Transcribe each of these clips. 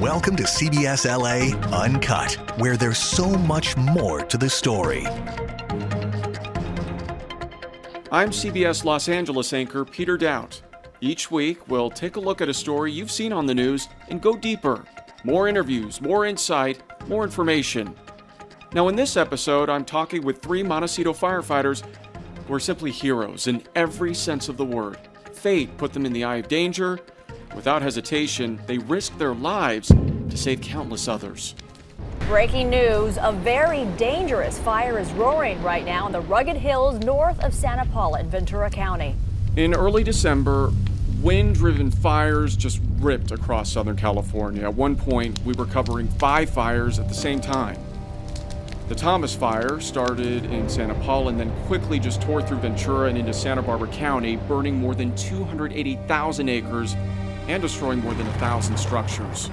Welcome to CBS LA Uncut, where there's so much more to the story. I'm CBS Los Angeles anchor Peter Daut. Each week, we'll take a look at a story you've seen on the news and go deeper. More interviews, more insight, more information. Now, in this episode, I'm talking with three Montecito firefighters who are simply heroes in every sense of the word. Fate put them in the eye of danger, Without hesitation, they risked their lives to save countless others. Breaking news a very dangerous fire is roaring right now in the rugged hills north of Santa Paula in Ventura County. In early December, wind driven fires just ripped across Southern California. At one point, we were covering five fires at the same time. The Thomas Fire started in Santa Paula and then quickly just tore through Ventura and into Santa Barbara County, burning more than 280,000 acres and destroying more than a thousand structures.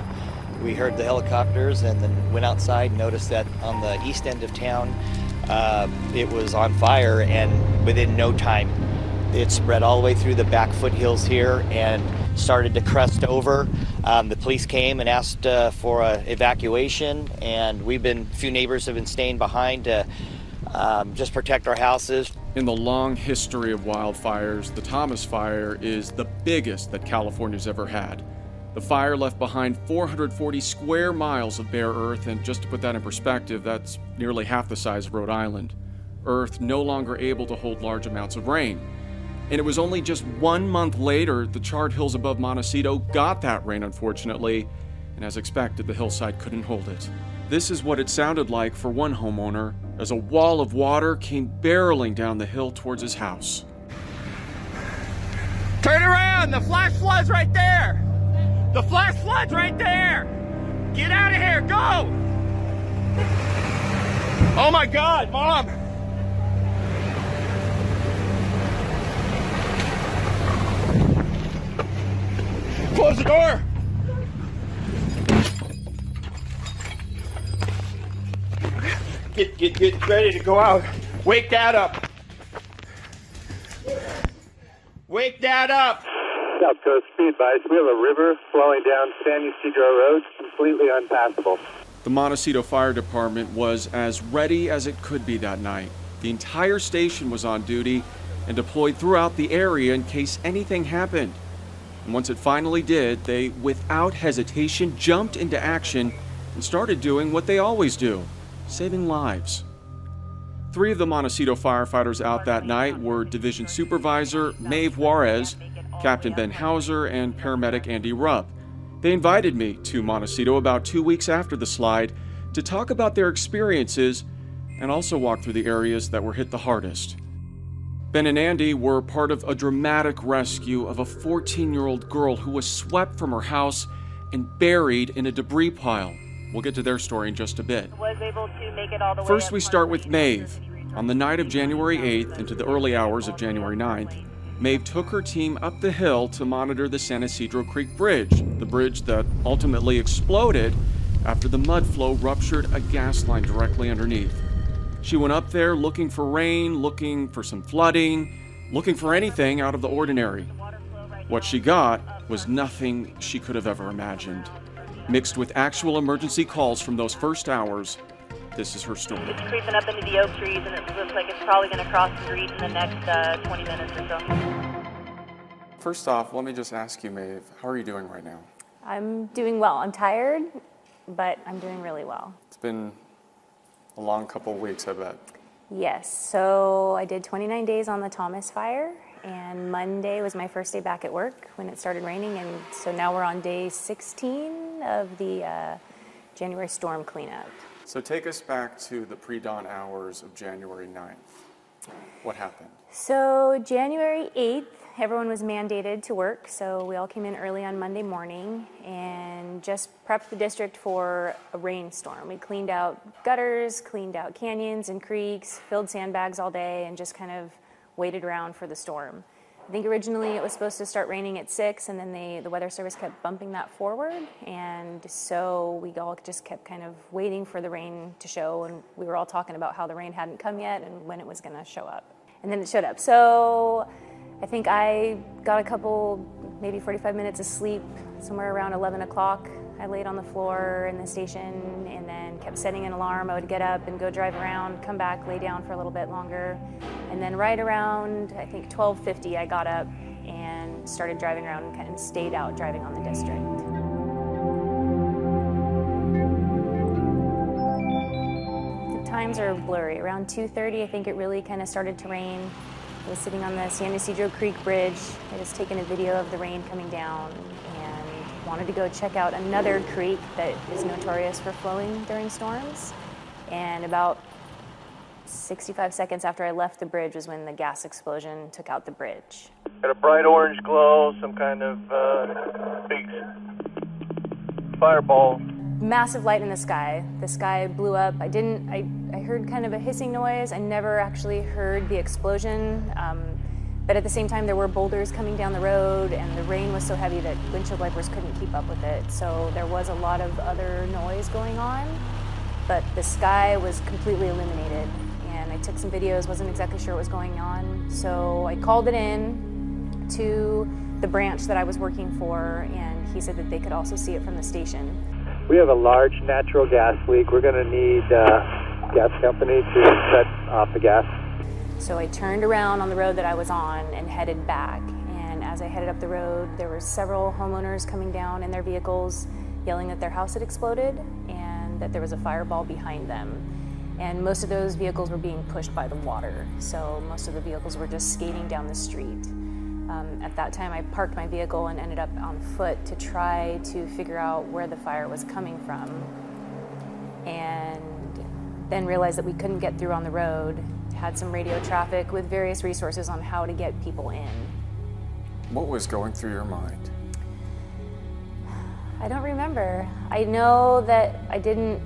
We heard the helicopters and then went outside and noticed that on the east end of town uh, it was on fire, and within no time it spread all the way through the back foothills here and started to crest over. Um, the police came and asked uh, for an evacuation, and we've been, a few neighbors have been staying behind to um, just protect our houses. In the long history of wildfires, the Thomas Fire is the biggest that California's ever had. The fire left behind 440 square miles of bare earth, and just to put that in perspective, that's nearly half the size of Rhode Island. Earth no longer able to hold large amounts of rain. And it was only just one month later the charred hills above Montecito got that rain, unfortunately, and as expected, the hillside couldn't hold it. This is what it sounded like for one homeowner as a wall of water came barreling down the hill towards his house. Turn around! The flash flood's right there! The flash flood's right there! Get out of here! Go! Oh my god, Mom! Close the door! Get, get, get ready to go out. Wake that up. Wake that up. South Coast Speed Advice. We have a river flowing down San Ysidro Road, completely unpassable. The Montecito Fire Department was as ready as it could be that night. The entire station was on duty and deployed throughout the area in case anything happened. And once it finally did, they, without hesitation, jumped into action and started doing what they always do saving lives. Three of the Montecito firefighters out that night were Division Supervisor Maeve Juarez, Captain Ben Hauser, and paramedic Andy Rupp. They invited me to Montecito about two weeks after the slide to talk about their experiences and also walk through the areas that were hit the hardest. Ben and Andy were part of a dramatic rescue of a 14 year old girl who was swept from her house and buried in a debris pile. We'll get to their story in just a bit. First, we start with Maeve. On the night of January 8th into the early hours of January 9th, Maeve took her team up the hill to monitor the San Ysidro Creek Bridge, the bridge that ultimately exploded after the mud flow ruptured a gas line directly underneath. She went up there looking for rain, looking for some flooding, looking for anything out of the ordinary. What she got was nothing she could have ever imagined. Mixed with actual emergency calls from those first hours, this is her story. It's creeping up into the oak trees, and it looks like it's probably going to cross the street in the next uh, 20 minutes or so. First off, let me just ask you, Maeve, how are you doing right now? I'm doing well. I'm tired, but I'm doing really well. It's been a long couple of weeks, I bet. Yes. So I did 29 days on the Thomas fire, and Monday was my first day back at work when it started raining, and so now we're on day 16 of the uh, January storm cleanup. So take us back to the pre dawn hours of January 9th. What happened? So, January 8th, everyone was mandated to work, so we all came in early on Monday morning and just prepped the district for a rainstorm. We cleaned out gutters, cleaned out canyons and creeks, filled sandbags all day, and just kind of waited around for the storm. I think originally it was supposed to start raining at six, and then they, the Weather Service kept bumping that forward, and so we all just kept kind of waiting for the rain to show, and we were all talking about how the rain hadn't come yet and when it was going to show up, and then it showed up. So I think I got a couple, maybe 45 minutes of sleep somewhere around 11 o'clock I laid on the floor in the station and then kept setting an alarm. I would get up and go drive around, come back, lay down for a little bit longer. And then right around, I think 1250, I got up and started driving around and kind of stayed out driving on the district. The times are blurry. Around 2.30, I think it really kind of started to rain. I was sitting on the San Ysidro Creek Bridge. I was taking a video of the rain coming down and wanted to go check out another creek that is notorious for flowing during storms. And about 65 seconds after I left the bridge was when the gas explosion took out the bridge. Got a bright orange glow, some kind of uh, big fireball. Massive light in the sky. The sky blew up. I didn't, I, I heard kind of a hissing noise. I never actually heard the explosion. Um, but at the same time, there were boulders coming down the road, and the rain was so heavy that windshield wipers couldn't keep up with it. So there was a lot of other noise going on, but the sky was completely illuminated. And I took some videos, wasn't exactly sure what was going on. So I called it in to the branch that I was working for, and he said that they could also see it from the station. We have a large natural gas leak. We're going to need uh, gas company to shut off the gas. So I turned around on the road that I was on and headed back. And as I headed up the road, there were several homeowners coming down in their vehicles, yelling that their house had exploded and that there was a fireball behind them. And most of those vehicles were being pushed by the water. So most of the vehicles were just skating down the street. Um, at that time, I parked my vehicle and ended up on foot to try to figure out where the fire was coming from. And then realized that we couldn't get through on the road. Had some radio traffic with various resources on how to get people in. What was going through your mind? I don't remember. I know that I didn't,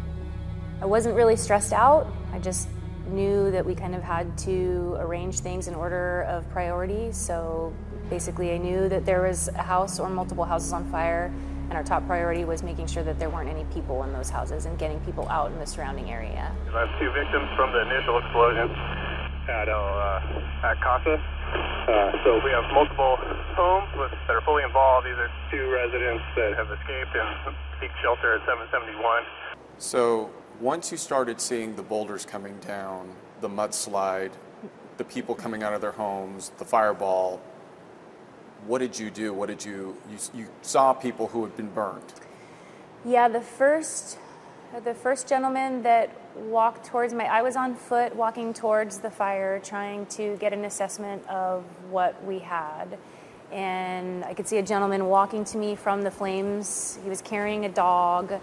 I wasn't really stressed out. I just knew that we kind of had to arrange things in order of priority. So basically, I knew that there was a house or multiple houses on fire, and our top priority was making sure that there weren't any people in those houses and getting people out in the surrounding area. I have two victims from the initial explosion at uh, at Casa. Uh, so we have multiple homes with, that are fully involved. These are two residents that have escaped and seek shelter at 771. So once you started seeing the boulders coming down, the mudslide, the people coming out of their homes, the fireball, what did you do? What did you, you, you saw people who had been burned? Yeah, the first the first gentleman that walked towards my I was on foot walking towards the fire trying to get an assessment of what we had. And I could see a gentleman walking to me from the flames. He was carrying a dog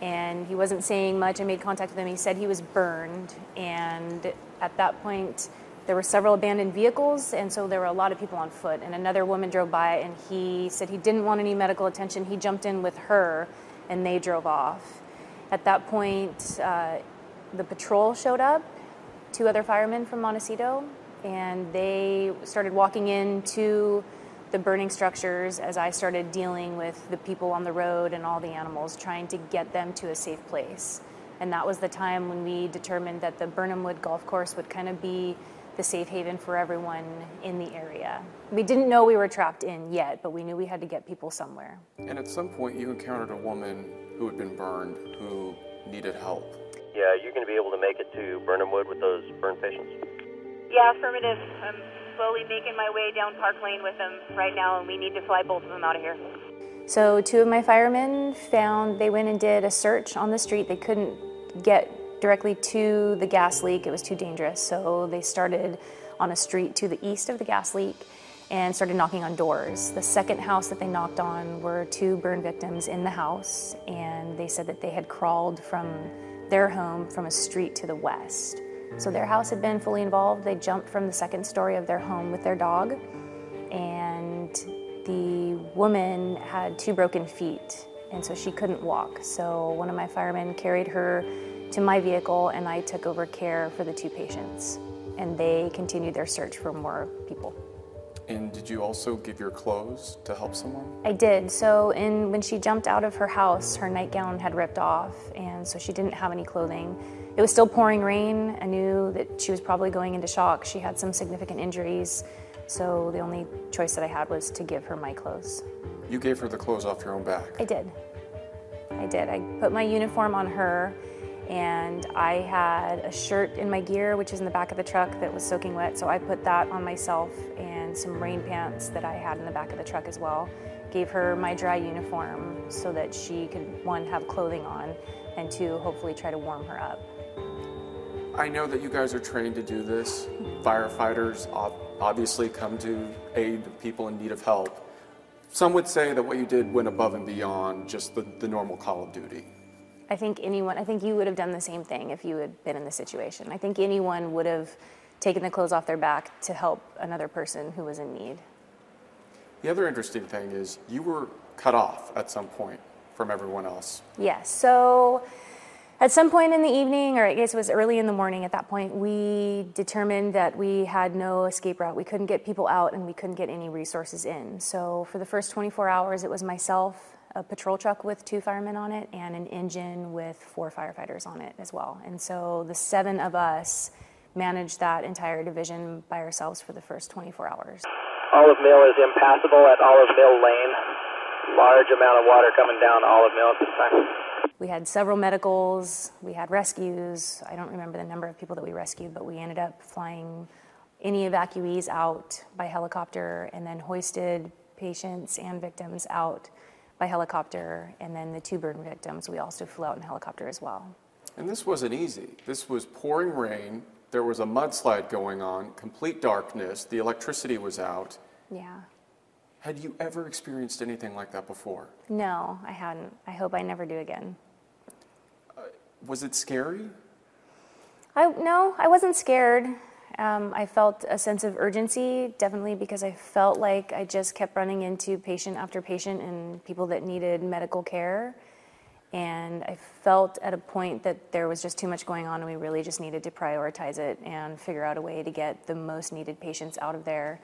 and he wasn't saying much. I made contact with him. He said he was burned and at that point there were several abandoned vehicles, and so there were a lot of people on foot. And another woman drove by, and he said he didn't want any medical attention. He jumped in with her, and they drove off. At that point, uh, the patrol showed up, two other firemen from Montecito, and they started walking into the burning structures as I started dealing with the people on the road and all the animals, trying to get them to a safe place. And that was the time when we determined that the Birnam Wood Golf Course would kind of be the safe haven for everyone in the area. We didn't know we were trapped in yet, but we knew we had to get people somewhere. And at some point, you encountered a woman who had been burned who needed help. Yeah, you're going to be able to make it to Birnam Wood with those burn patients? Yeah, affirmative. I'm slowly making my way down Park Lane with them right now, and we need to fly both of them out of here. So, two of my firemen found, they went and did a search on the street. They couldn't get directly to the gas leak. It was too dangerous. So they started on a street to the east of the gas leak and started knocking on doors. The second house that they knocked on were two burn victims in the house, and they said that they had crawled from their home from a street to the west. So their house had been fully involved. They jumped from the second story of their home with their dog, and the woman had two broken feet, and so she couldn't walk. So one of my firemen carried her to my vehicle and I took over care for the two patients. And they continued their search for more people. And did you also give your clothes to help someone? I did. So in when she jumped out of her house, her nightgown had ripped off and so she didn't have any clothing. It was still pouring rain. I knew that she was probably going into shock. She had some significant injuries. So the only choice that I had was to give her my clothes. You gave her the clothes off your own back. I did. I did. I put my uniform on her, and I had a shirt in my gear, which is in the back of the truck, that was soaking wet. So I put that on myself and some rain pants that I had in the back of the truck as well. Gave her my dry uniform so that she could, one, have clothing on, and two, hopefully try to warm her up. I know that you guys are trained to do this. Firefighters obviously come to aid people in need of help. Some would say that what you did went above and beyond just the, the normal call of duty. I think anyone, I think you would have done the same thing if you had been in the situation. I think anyone would have taken the clothes off their back to help another person who was in need. The other interesting thing is you were cut off at some point from everyone else. Yes. So at some point in the evening, or I guess it was early in the morning at that point, we determined that we had no escape route. We couldn't get people out and we couldn't get any resources in. So for the first 24 hours, it was myself, a patrol truck with two firemen on it, and an engine with four firefighters on it as well. And so the seven of us managed that entire division by ourselves for the first 24 hours. Olive Mill is impassable at Olive Mill Lane. Large amount of water coming down Olive Mill at this time. We had several medicals, we had rescues. I don't remember the number of people that we rescued, but we ended up flying any evacuees out by helicopter and then hoisted patients and victims out by helicopter. And then the two burn victims, we also flew out in helicopter as well. And this wasn't easy. This was pouring rain. There was a mudslide going on, complete darkness. The electricity was out. Yeah. Had you ever experienced anything like that before? No, I hadn't. I hope I never do again. Uh, was it scary? I no, I wasn't scared. Um, I felt a sense of urgency, definitely because I felt like I just kept running into patient after patient and people that needed medical care. And I felt at a point that there was just too much going on, and we really just needed to prioritize it and figure out a way to get the most needed patients out of there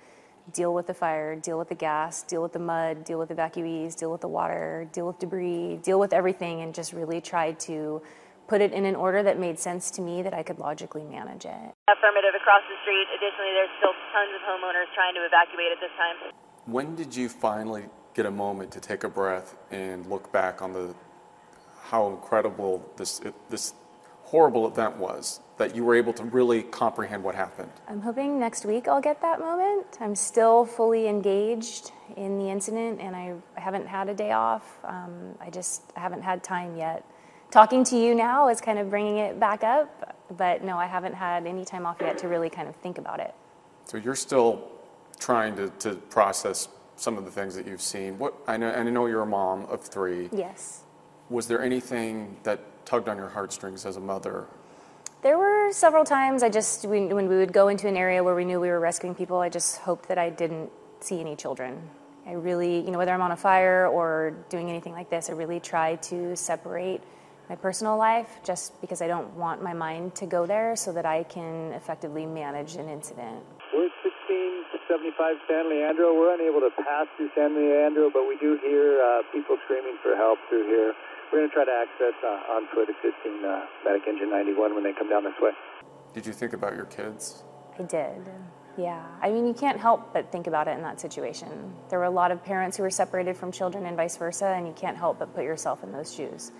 deal with the fire, deal with the gas, deal with the mud, deal with evacuees, deal with the water, deal with debris, deal with everything, and just really try to put it in an order that made sense to me that I could logically manage it. Affirmative across the street. Additionally, there's still tons of homeowners trying to evacuate at this time. When did you finally get a moment to take a breath and look back on the how incredible this this horrible event was that you were able to really comprehend what happened? I'm hoping next week I'll get that moment. I'm still fully engaged in the incident and I haven't had a day off. Um, I just haven't had time yet. Talking to you now is kind of bringing it back up, but no, I haven't had any time off yet to really kind of think about it. So you're still trying to, to process some of the things that you've seen. What I know, and I know you're a mom of three. Yes. Was there anything that tugged on your heartstrings as a mother? There were several times I just, when, when we would go into an area where we knew we were rescuing people, I just hoped that I didn't see any children. I really, you know, whether I'm on a fire or doing anything like this, I really try to separate my personal life just because I don't want my mind to go there so that I can effectively manage an incident. We're 1675 San Leandro. We're unable to pass through San Leandro, but we do hear uh, people screaming for help through here. We're going to try to access uh, on foot existing uh, Medic Engine 91 when they come down this way. Did you think about your kids? I did. Yeah. I mean, you can't help but think about it in that situation. There were a lot of parents who were separated from children and vice versa, and you can't help but put yourself in those shoes.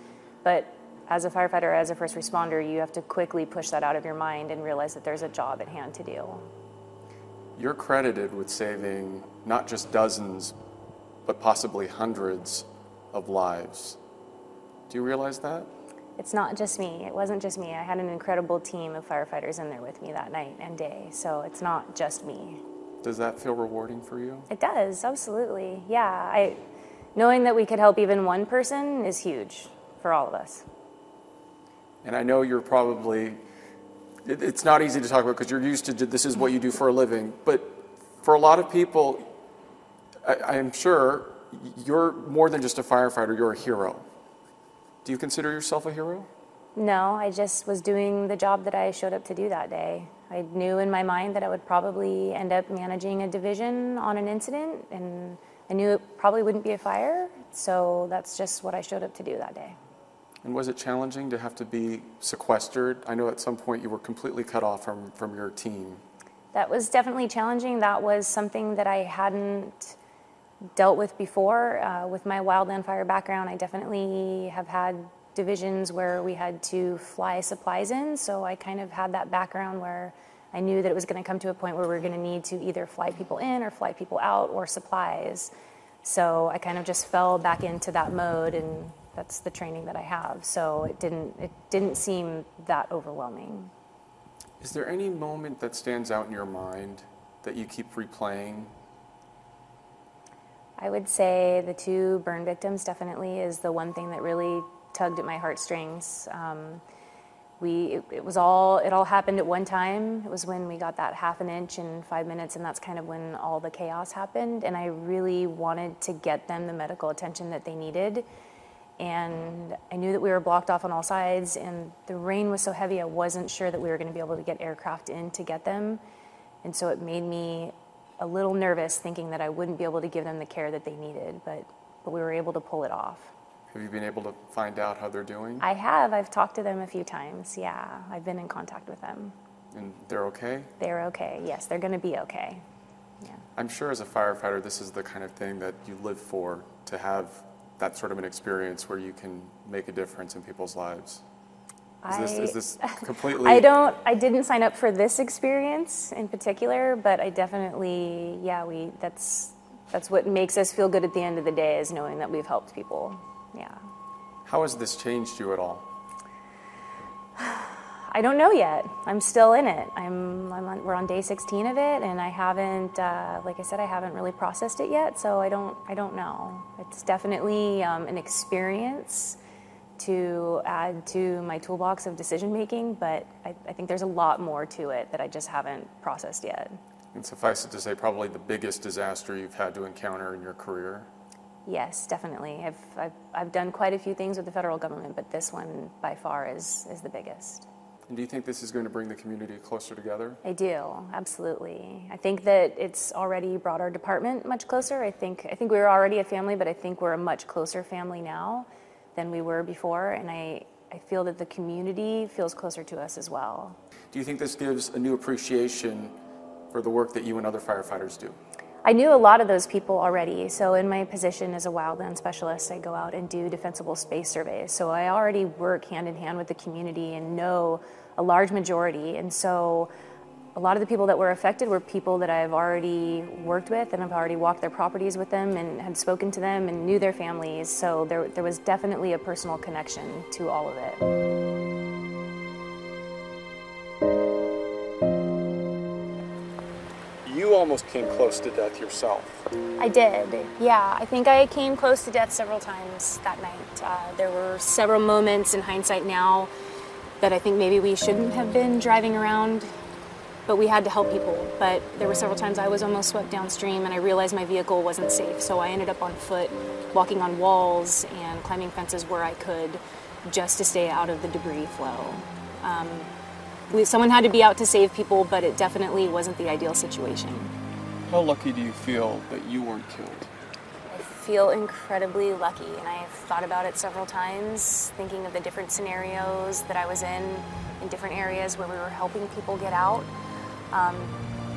But as a firefighter, as a first responder, you have to quickly push that out of your mind and realize that there's a job at hand to do. You're credited with saving not just dozens, but possibly hundreds of lives. Do you realize that? It's not just me. It wasn't just me. I had an incredible team of firefighters in there with me that night and day. So it's not just me. Does that feel rewarding for you? It does, absolutely. Yeah, I knowing that we could help even one person is huge for all of us. And I know you're probably it, it's not easy to talk about because you're used to this is what you do for a living, but for a lot of people I, I'm sure you're more than just a firefighter, you're a hero. Do you consider yourself a hero? No, I just was doing the job that I showed up to do that day. I knew in my mind that I would probably end up managing a division on an incident, and I knew it probably wouldn't be a fire, so that's just what I showed up to do that day. And was it challenging to have to be sequestered? I know at some point you were completely cut off from, from your team. That was definitely challenging. That was something that I hadn't dealt with before. Uh, with my wildland fire background, I definitely have had divisions where we had to fly supplies in, so I kind of had that background where I knew that it was going to come to a point where we were going to need to either fly people in or fly people out or supplies. So I kind of just fell back into that mode, and that's the training that I have. So it didn't it didn't seem that overwhelming. Is there any moment that stands out in your mind that you keep replaying? I would say the two burn victims definitely is the one thing that really tugged at my heartstrings. Um, we it, it, was all it all happened at one time. It was when we got that half an inch in five minutes, and that's kind of when all the chaos happened. And I really wanted to get them the medical attention that they needed. And I knew that we were blocked off on all sides, and the rain was so heavy. I wasn't sure that we were going to be able to get aircraft in to get them, and so it made me a little nervous, thinking that I wouldn't be able to give them the care that they needed. But but we were able to pull it off. Have you been able to find out how they're doing? I have. I've talked to them a few times. Yeah, I've been in contact with them. And they're okay? They're okay. Yes, they're going to be okay. Yeah. I'm sure as a firefighter, this is the kind of thing that you live for to have that sort of an experience where you can make a difference in people's lives. Is, I, this, is this completely? I don't. I didn't sign up for this experience in particular, but I definitely, yeah, we. That's that's what makes us feel good at the end of the day is knowing that we've helped people yeah. How has this changed you at all? I don't know yet. I'm still in it. I'm, I'm on, we're on day 16 of it, and I haven't, uh, like I said, I haven't really processed it yet. So I don't, I don't know. It's definitely um, an experience to add to my toolbox of decision making, but I, I think there's a lot more to it that I just haven't processed yet. And suffice it to say, probably the biggest disaster you've had to encounter in your career. Yes, definitely. I've, I've, I've done quite a few things with the federal government, but this one by far is, is the biggest. And do you think this is going to bring the community closer together? I do, absolutely. I think that it's already brought our department much closer. I think, I think we were already a family, but I think we're a much closer family now than we were before. And I, I feel that the community feels closer to us as well. Do you think this gives a new appreciation for the work that you and other firefighters do? I knew a lot of those people already. So, in my position as a wildland specialist, I go out and do defensible space surveys. So, I already work hand in hand with the community and know a large majority. And so, a lot of the people that were affected were people that I've already worked with and I've already walked their properties with them and had spoken to them and knew their families. So, there, there was definitely a personal connection to all of it. you almost came close to death yourself. I did, yeah. I think I came close to death several times that night. Uh, there were several moments in hindsight now that I think maybe we shouldn't have been driving around, but we had to help people. But there were several times I was almost swept downstream and I realized my vehicle wasn't safe, so I ended up on foot, walking on walls and climbing fences where I could just to stay out of the debris flow. Um, we, someone had to be out to save people, but it definitely wasn't the ideal situation. How lucky do you feel that you weren't killed? Feel incredibly lucky, and I've thought about it several times, thinking of the different scenarios that I was in in different areas where we were helping people get out. Um,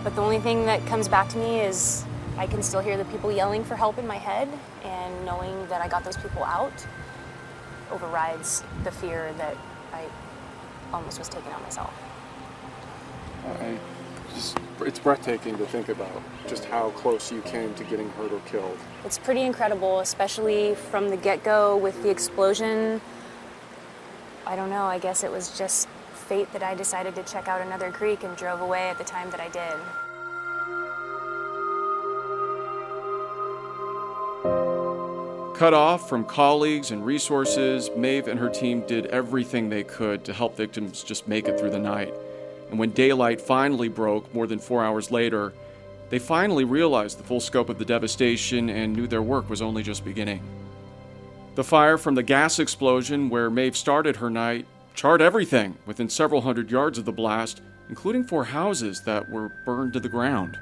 but the only thing that comes back to me is I can still hear the people yelling for help in my head, and knowing that I got those people out overrides the fear that I almost was taking on myself. It's breathtaking to think about just how close you came to getting hurt or killed. It's pretty incredible, especially from the get go with the explosion. I don't know, I guess it was just fate that I decided to check out another creek and drove away at the time that I did. Cut off from colleagues and resources, Maeve and her team did everything they could to help victims just make it through the night. And when daylight finally broke more than four hours later, they finally realized the full scope of the devastation and knew their work was only just beginning. The fire from the gas explosion where Maeve started her night charred everything within several hundred yards of the blast, including four houses that were burned to the ground.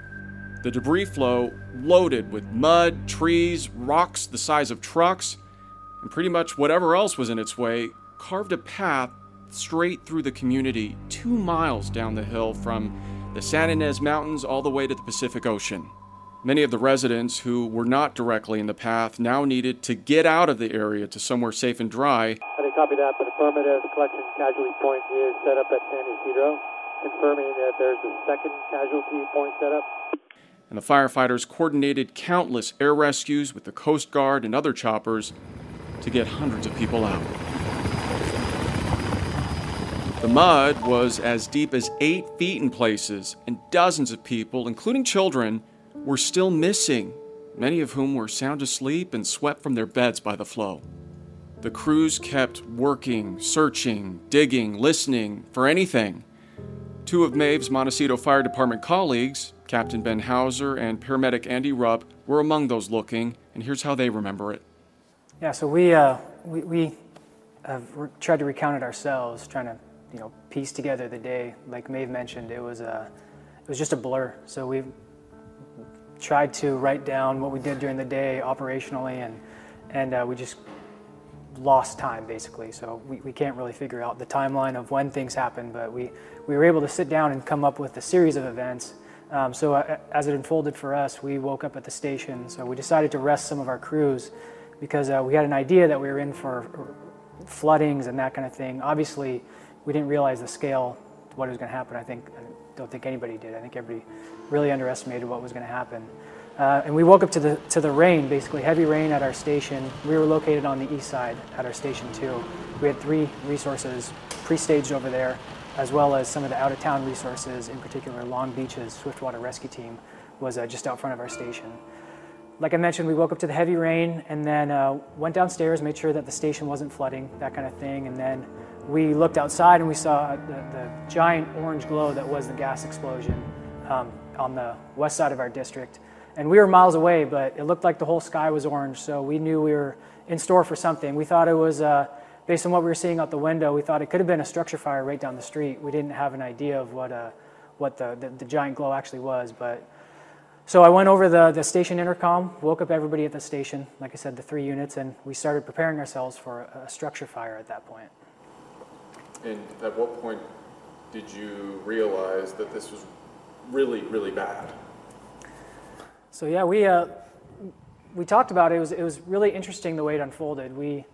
The debris flow, loaded with mud, trees, rocks the size of trucks, and pretty much whatever else was in its way, carved a path straight through the community, two miles down the hill from the Santa Ynez Mountains all the way to the Pacific Ocean. Many of the residents who were not directly in the path now needed to get out of the area to somewhere safe and dry. I didn't copy that, but affirmative collection casualty point is set up at San Ysidro, confirming that there's a second casualty point set up. And the firefighters coordinated countless air rescues with the Coast Guard and other choppers to get hundreds of people out. The mud was as deep as eight feet in places, and dozens of people, including children, were still missing, many of whom were sound asleep and swept from their beds by the flow. The crews kept working, searching, digging, listening for anything. Two of Maeve's Montecito Fire Department colleagues, Captain Ben Hauser and paramedic Andy Rupp, were among those looking, and here's how they remember it. Yeah, so we, uh, we, we have re- tried to recount it ourselves, trying to you know piece together the day. Like Maeve mentioned, it was a it was just a blur. So we tried to write down what we did during the day operationally, and and uh, we just lost time basically. So we, we can't really figure out the timeline of when things happened, but we we were able to sit down and come up with a series of events. Um, so uh, as it unfolded for us, we woke up at the station. So we decided to rest some of our crews because uh, we had an idea that we were in for floodings and that kind of thing. Obviously, we didn't realize the scale, what was going to happen. I think I don't think anybody did. I think everybody really underestimated what was going to happen. Uh, and we woke up to the to the rain, basically heavy rain at our station. We were located on the east side at our station too. We had three resources pre-staged over there, as well as some of the out-of-town resources, in particular Long Beach's Swiftwater Rescue Team was uh, just out front of our station. Like I mentioned, we woke up to the heavy rain and then uh, went downstairs, made sure that the station wasn't flooding, that kind of thing, and then we looked outside and we saw the, the giant orange glow that was the gas explosion um, on the west side of our district. And we were miles away, but it looked like the whole sky was orange, so we knew we were in store for something. We thought it was, uh, based on what we were seeing out the window, we thought it could have been a structure fire right down the street. We didn't have an idea of what, uh, what the, the, the giant glow actually was, but so I went over the, the station intercom, woke up everybody at the station, like I said, the three units, and we started preparing ourselves for a, a structure fire at that point. And at what point did you realize that this was really, really bad? So yeah, we uh, we talked about it. It was it was really interesting the way it unfolded. We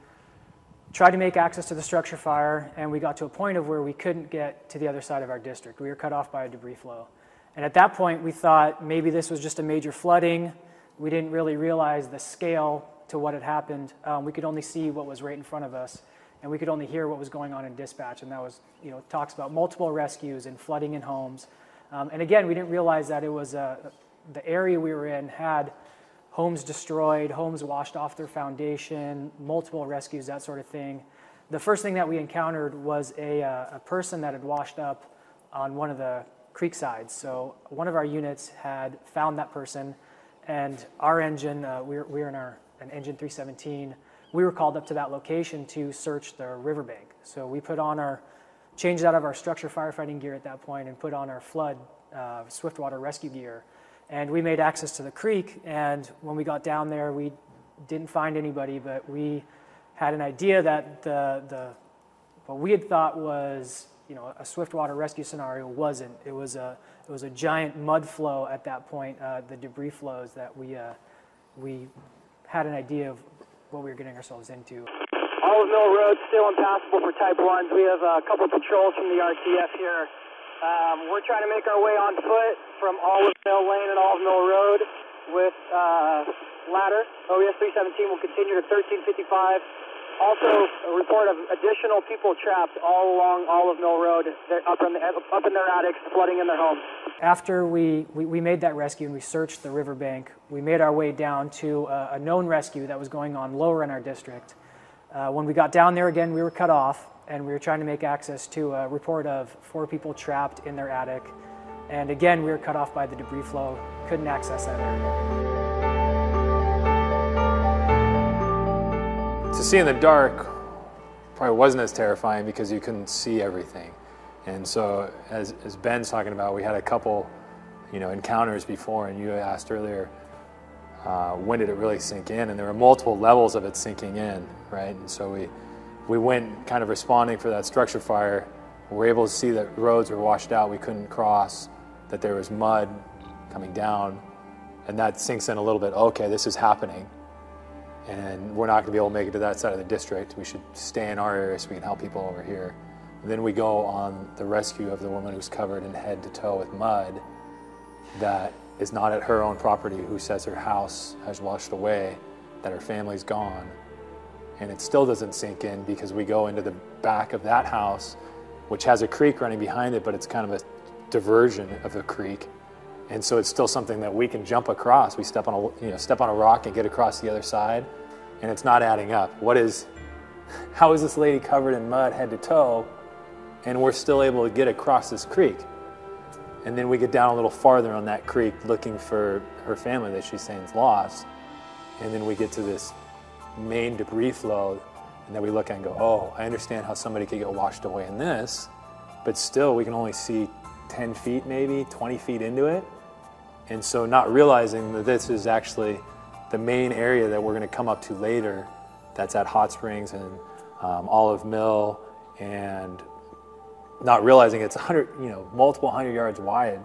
tried to make access to the structure fire, and we got to a point of where we couldn't get to the other side of our district. We were cut off by a debris flow, and at that point, we thought maybe this was just a major flooding. We didn't really realize the scale to what had happened. Um, we could only see what was right in front of us, and we could only hear what was going on in dispatch, and that was you know talks about multiple rescues and flooding in homes. Um, and again, we didn't realize that it was a the area we were in had homes destroyed, homes washed off their foundation, multiple rescues, that sort of thing. The first thing that we encountered was a, uh, a person that had washed up on one of the creek sides. So one of our units had found that person, and our engine, uh, we, were, we were in our an engine 317, we were called up to that location to search the riverbank. So we put on our, changed out of our structure firefighting gear at that point and put on our flood uh, swiftwater rescue gear and we made access to the creek. And when we got down there, we didn't find anybody, but we had an idea that the, the what we had thought was you know a swiftwater rescue scenario wasn't. It was a it was a giant mud flow at that point. Uh, the debris flows that we uh, we had an idea of what we were getting ourselves into. Olive Mill Road still impassable for Type 1s. We have a couple patrols from the RTF here um, we're trying to make our way on foot from Olive Mill Lane and Olive Mill Road with uh, ladder. OES 317 will continue to 1355. Also, a report of additional people trapped all along Olive Mill Road, They're up in, the, up in their attics, flooding in their homes. After we, we, we made that rescue and we searched the riverbank, we made our way down to a, a known rescue that was going on lower in our district. Uh, when we got down there again, we were cut off and we were trying to make access to a report of four people trapped in their attic. And again, we were cut off by the debris flow, couldn't access that area. To see in the dark probably wasn't as terrifying because you couldn't see everything. And so, as, as Ben's talking about, we had a couple, you know, encounters before, and you asked earlier, uh, when did it really sink in? And there were multiple levels of it sinking in, right? And so we, we went kind of responding for that structure fire. We were able to see that roads were washed out, we couldn't cross, that there was mud coming down. and that sinks in a little bit. Okay, this is happening, and we're not going to be able to make it to that side of the district. We should stay in our area so we can help people over here. Then we go on the rescue of the woman who's covered in head to toe with mud that is not at her own property, who says her house has washed away, that her family's gone. And it still doesn't sink in because we go into the back of that house, which has a creek running behind it, but it's kind of a diversion of the creek. And so it's still something that we can jump across. We step on a you know step on a rock and get across the other side, and it's not adding up. What is how is this lady covered in mud head to toe, and we're still able to get across this creek? And then we get down a little farther on that creek looking for her family that she's saying is lost. And then we get to this main debris flow, and then we look and go, oh, I understand how somebody could get washed away in this, but still we can only see 10 feet maybe, 20 feet into it. And so not realizing that this is actually the main area that we're going to come up to later, that's at Hot Springs and um, Olive Mill and not realizing it's 100, you know, multiple hundred yards wide.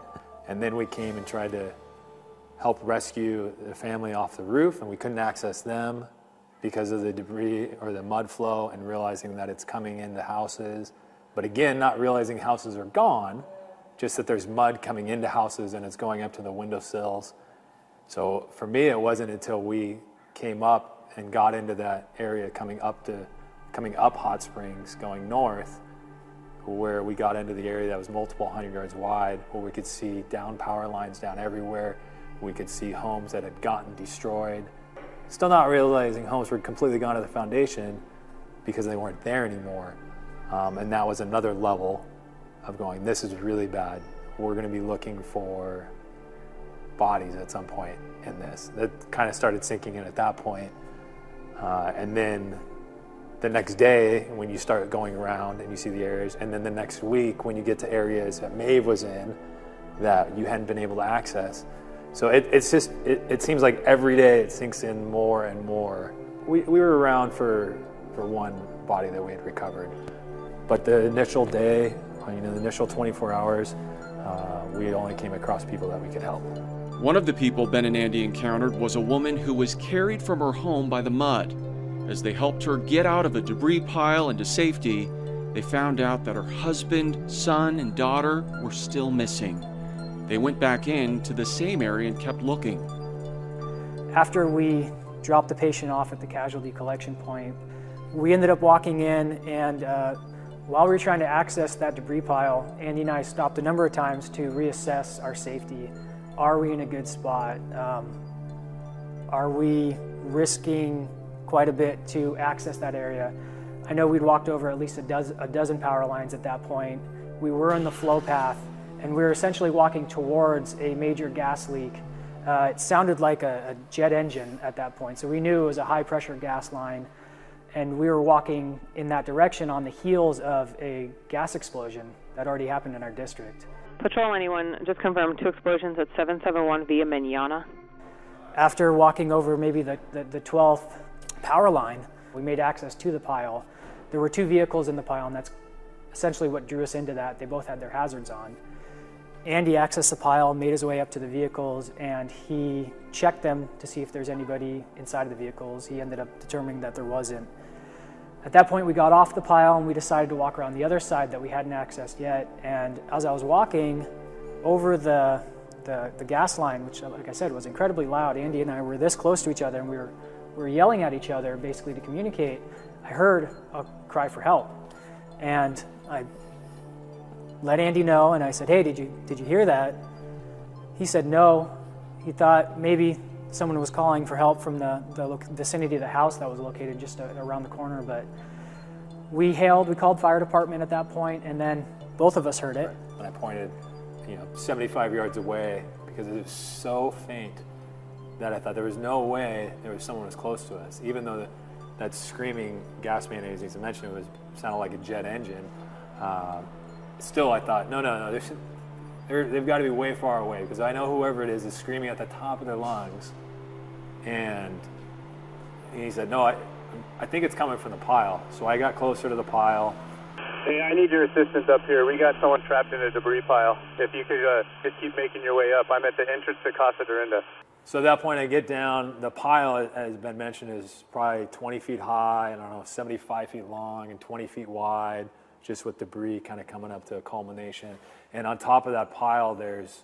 And then we came and tried to help rescue the family off the roof, and we couldn't access them because of the debris or the mud flow and realizing that it's coming into houses. But again, not realizing houses are gone, just that there's mud coming into houses and it's going up to the windowsills. So for me, it wasn't until we came up and got into that area coming up to coming up Hot Springs, going north, where we got into the area that was multiple hundred yards wide, where we could see down power lines down everywhere. We could see homes that had gotten destroyed. Still not realizing homes were completely gone to the foundation because they weren't there anymore. Um, and that was another level of going, this is really bad. We're going to be looking for bodies at some point in this. That kind of started sinking in at that point. Uh, and then the next day when you start going around and you see the areas, and then the next week when you get to areas that Maeve was in that you hadn't been able to access. So it, it's just, it, it seems like every day it sinks in more and more. We, we were around for, for one body that we had recovered. But the initial day, you know, the initial 24 hours, uh, we only came across people that we could help. One of the people Ben and Andy encountered was a woman who was carried from her home by the mud. As they helped her get out of a debris pile into safety, they found out that her husband, son, and daughter were still missing. They went back in to the same area and kept looking. After we dropped the patient off at the casualty collection point, we ended up walking in, and uh, while we were trying to access that debris pile, Andy and I stopped a number of times to reassess our safety. Are we in a good spot? Um, are we risking quite a bit to access that area. I know we'd walked over at least a dozen, a dozen power lines at that point. We were in the flow path, and we were essentially walking towards a major gas leak. Uh, it sounded like a, a jet engine at that point, so we knew it was a high pressure gas line, and we were walking in that direction on the heels of a gas explosion that already happened in our district. Patrol anyone, just confirm two explosions at 771 Via Manana. After walking over maybe the, the, the 12th power line. We made access to the pile. There were two vehicles in the pile, and that's essentially what drew us into that. They both had their hazards on. Andy accessed the pile, made his way up to the vehicles, and he checked them to see if there's anybody inside of the vehicles. He ended up determining that there wasn't. At that point, we got off the pile and we decided to walk around the other side that we hadn't accessed yet. And as I was walking over the, the, the gas line, which, like I said, was incredibly loud, Andy and I were this close to each other and we were we were yelling at each other basically to communicate, I heard a cry for help. And I let Andy know and I said, Hey, did you, did you hear that? He said no. He thought maybe someone was calling for help from the, the vicinity of the house that was located just uh, around the corner. But we hailed, we called fire department at that point, and then both of us heard it. And I pointed, you know, 75 yards away because it was so faint that I thought there was no way there was someone as close to us, even though the, that screaming gas man as he's mentioned it was sounded like a jet engine. Uh, still, I thought, no, no, no, they're, they've got to be way far away because I know whoever it is is screaming at the top of their lungs. And he said, no, I, I think it's coming from the pile. So I got closer to the pile. Hey, I need your assistance up here. We got someone trapped in a debris pile. If you could uh, just keep making your way up. I'm at the entrance to Casa Dorinda. So at that point, I get down. The pile, as been mentioned, is probably 20 feet high, and I don't know, 75 feet long and 20 feet wide, just with debris kind of coming up to a culmination. And on top of that pile, there's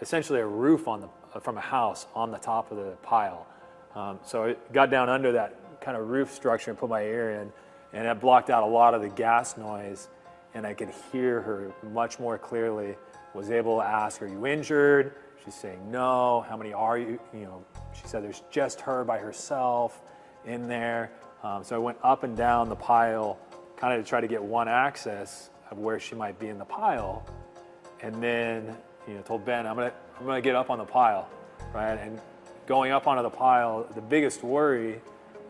essentially a roof on the, from a house on the top of the pile. Um, so I got down under that kind of roof structure and put my ear in, and it blocked out a lot of the gas noise, and I could hear her much more clearly. Was able to ask, "Are you injured?" She's saying no. How many are you? You know, she said there's just her by herself in there. Um, so I went up and down the pile, kind of to try to get one access of where she might be in the pile, and then you know told Ben I'm gonna I'm gonna get up on the pile, right? And going up onto the pile, the biggest worry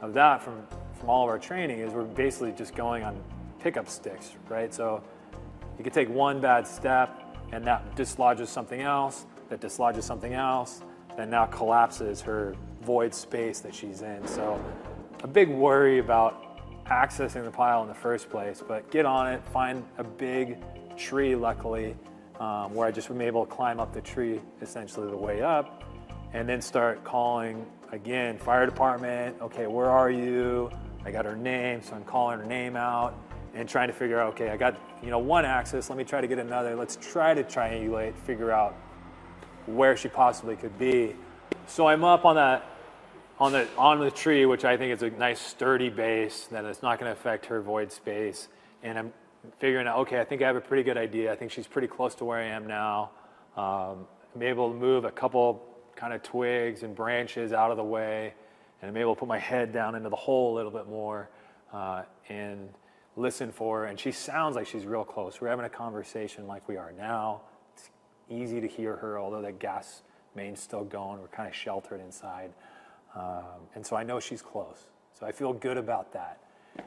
of that from from all of our training is we're basically just going on pickup sticks, right? So you could take one bad step and that dislodges something else that dislodges something else that now collapses her void space that she's in. So, a big worry about accessing the pile in the first place, but get on it, find a big tree, luckily, um, where I just was able to climb up the tree essentially the way up, and then start calling again, fire department, okay, where are you? I got her name, so I'm calling her name out and trying to figure out, okay, I got, you know, one access, let me try to get another. Let's try to triangulate, figure out where she possibly could be. So I'm up on that on the on the tree, which I think is a nice sturdy base that it's not going to affect her void space. And I'm figuring out, okay, I think I have a pretty good idea. I think she's pretty close to where I am now. Um, I'm able to move a couple kind of twigs and branches out of the way, and I'm able to put my head down into the hole a little bit more uh, and listen for her. And she sounds like she's real close. We're having a conversation like we are now easy to hear her, although the gas main's still going. We're kind of sheltered inside. Um, and so I know she's close. So I feel good about that.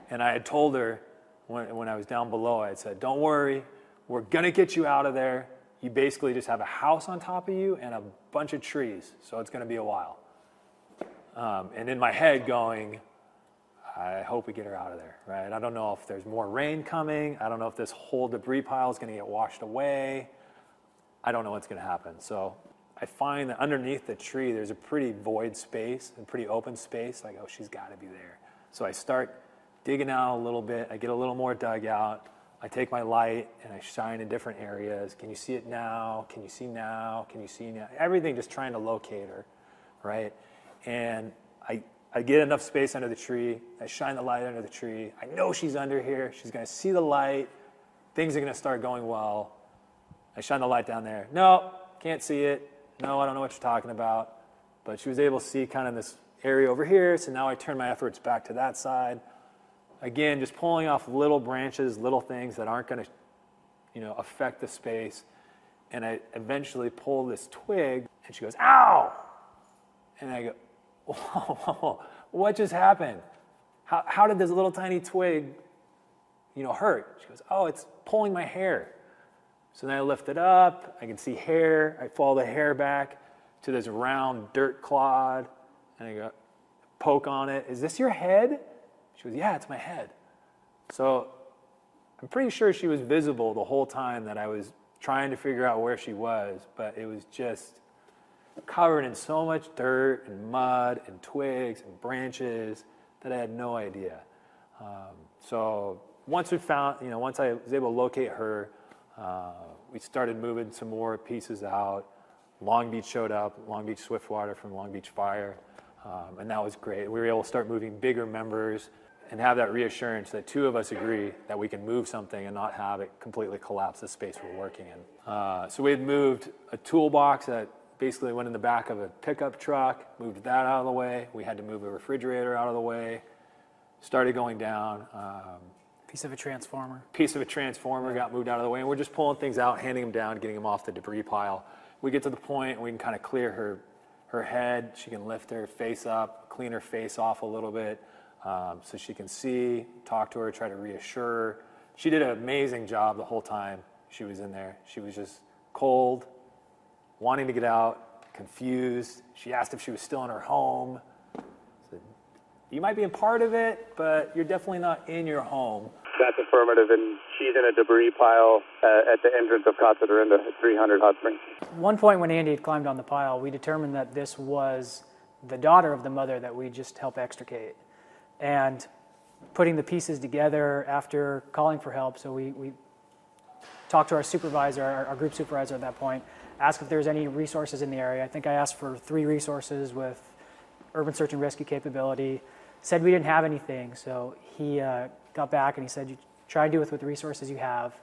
And I had told her when, when I was down below, I had said, Don't worry, we're going to get you out of there. You basically just have a house on top of you and a bunch of trees. So it's going to be a while. Um, and in my head, going, I hope we get her out of there, right? I don't know if there's more rain coming. I don't know if this whole debris pile is going to get washed away. I don't know what's going to happen. So I find that underneath the tree, there's a pretty void space and pretty open space. Like, oh, she's got to be there. So I start digging out a little bit. I get a little more dug out. I take my light and I shine in different areas. Can you see it now? Can you see now? Can you see now? Everything just trying to locate her, right? And I, I get enough space under the tree. I shine the light under the tree. I know she's under here. She's going to see the light. Things are going to start going well. I shine the light down there. No, can't see it. No, I don't know what you're talking about. But she was able to see kind of this area over here. So now I turn my efforts back to that side. Again, just pulling off little branches, little things that aren't going to, you know, affect the space. And I eventually pull this twig, and she goes, "Ow!" And I go, whoa, whoa, whoa. "What just happened? How, how did this little tiny twig, you know, hurt?" She goes, "Oh, it's pulling my hair." So then I lift it up. I can see hair. I follow the hair back to this round dirt clod. And I go, poke on it. Is this your head? She goes, Yeah, it's my head. So I'm pretty sure she was visible the whole time that I was trying to figure out where she was, but it was just covered in so much dirt and mud and twigs and branches that I had no idea. Um, so once we found, you know, once I was able to locate her, uh, we started moving some more pieces out. Long Beach showed up, Long Beach Swiftwater from Long Beach Fire, um, and that was great. We were able to start moving bigger members and have that reassurance that two of us agree that we can move something and not have it completely collapse the space we're working in. Uh, so we had moved a toolbox that basically went in the back of a pickup truck, moved that out of the way. We had to move a refrigerator out of the way, started going down. Um, Piece of a transformer. Piece of a transformer got moved out of the way, and we're just pulling things out, handing them down, getting them off the debris pile. We get to the point we can kind of clear her, her head. She can lift her face up, clean her face off a little bit, um, so she can see. Talk to her, try to reassure her. She did an amazing job the whole time she was in there. She was just cold, wanting to get out, confused. She asked if she was still in her home. You might be a part of it, but you're definitely not in your home. That's affirmative, and she's in a debris pile uh, at the entrance of Casa Dorinda at 300 Hot Springs. One point when Andy had climbed on the pile, we determined that this was the daughter of the mother that we just helped extricate. And putting the pieces together after calling for help, so we, we talked to our supervisor, our, our group supervisor at that point, asked if there was any resources in the area. I think I asked for three resources with urban search and rescue capability. Said we didn't have anything, so he uh, got back and he said, "You try and do it with the resources you have."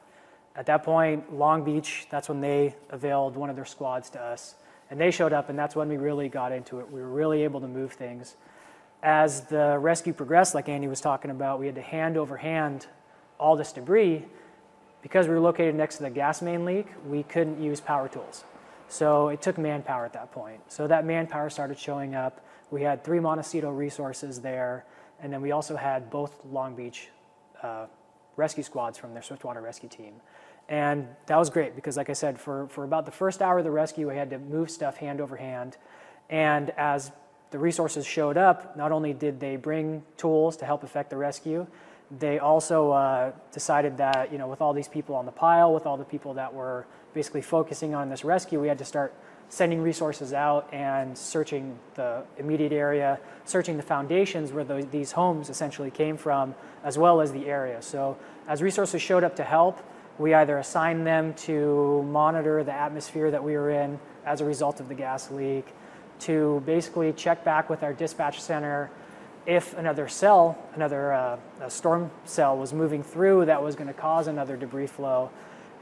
At that point, Long Beach, that's when they availed one of their squads to us, and they showed up, and that's when we really got into it. We were really able to move things. As the rescue progressed, like Andy was talking about, we had to hand over hand all this debris because we were located next to the gas main leak, we couldn't use power tools. So it took manpower at that point. So that manpower started showing up. We had three Montecito resources there, and then we also had both Long Beach uh, rescue squads from their Swiftwater rescue team. And that was great because, like I said, for, for about the first hour of the rescue, we had to move stuff hand over hand. And as the resources showed up, not only did they bring tools to help effect the rescue, they also uh, decided that, you know, with all these people on the pile, with all the people that were basically focusing on this rescue, we had to start sending resources out and searching the immediate area, searching the foundations where the, these homes essentially came from, as well as the area. So as resources showed up to help, we either assigned them to monitor the atmosphere that we were in as a result of the gas leak, to basically check back with our dispatch center if another cell, another uh, storm cell was moving through that was going to cause another debris flow.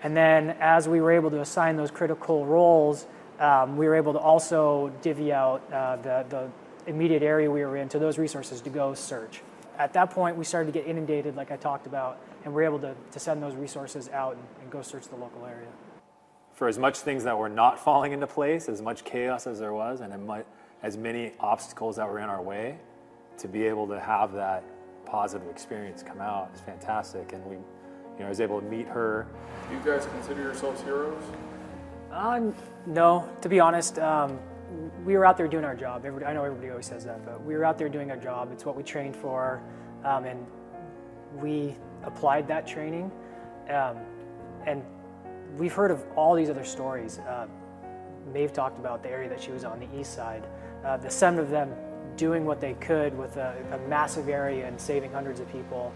And then as we were able to assign those critical roles, um, we were able to also divvy out uh, the, the immediate area we were in to those resources to go search. At that point, we started to get inundated, like I talked about, and we are able to, to send those resources out and, and go search the local area. For as much things that were not falling into place, as much chaos as there was, and as many obstacles that were in our way, to be able to have that positive experience come out is fantastic. And we, you know, I was able to meet her. Do you guys consider yourselves heroes? Uh, no, to be honest, um, we were out there doing our job. Everybody, I know everybody always says that, but we were out there doing our job. It's what we trained for, um, and we applied that training. Um, and we've heard of all these other stories. Uh, Maeve talked about the area that she was on, the east side. Uh, the seven of them doing what they could with a, a massive area and saving hundreds of people,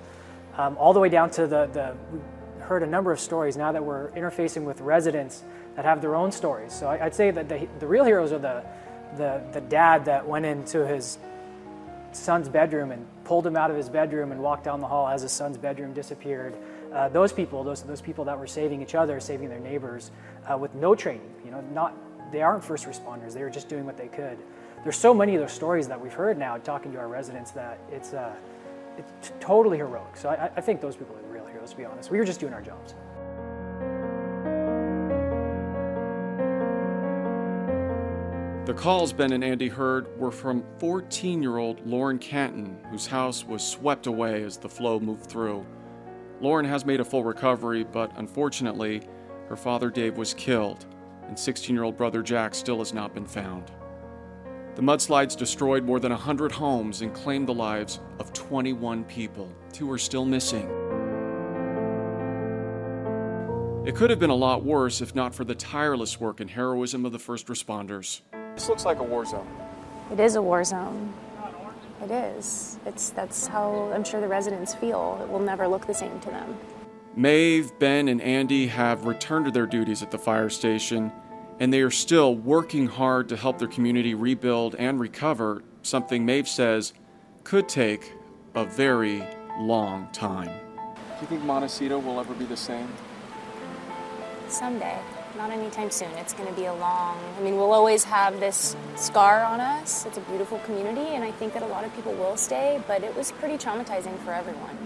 um, all the way down to the, the, we heard a number of stories now that we're interfacing with residents that have their own stories. So I, would say that the, the real heroes are the, the, the dad that went into his son's bedroom and pulled him out of his bedroom and walked down the hall as his son's bedroom disappeared. Uh, those people, those, those people that were saving each other, saving their neighbors uh, with no training, you know, not, they aren't first responders. They were just doing what they could there's so many of those stories that we've heard now talking to our residents that it's, uh, it's totally heroic. So I, I think those people are the real heroes, to be honest. We were just doing our jobs. The calls Ben and Andy heard were from 14 year old Lauren Cantin, whose house was swept away as the flow moved through. Lauren has made a full recovery, but unfortunately, her father Dave was killed, and 16 year old brother Jack still has not been found. The mudslides destroyed more than 100 homes and claimed the lives of 21 people. Two are still missing. It could have been a lot worse if not for the tireless work and heroism of the first responders. This looks like a war zone. It is a war zone. It is. It's that's how I'm sure the residents feel. It will never look the same to them. Maeve, Ben, and Andy have returned to their duties at the fire station and they are still working hard to help their community rebuild and recover, something Maeve says could take a very long time. Do you think Montecito will ever be the same? Someday. Not anytime soon. It's going to be a long. I mean, we'll always have this scar on us. It's a beautiful community, and I think that a lot of people will stay, but it was pretty traumatizing for everyone.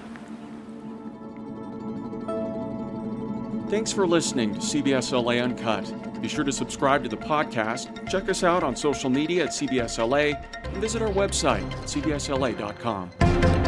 Thanks for listening to CBS LA Uncut. Be sure to subscribe to the podcast, check us out on social media at CBSLA, and visit our website at cbsla.com.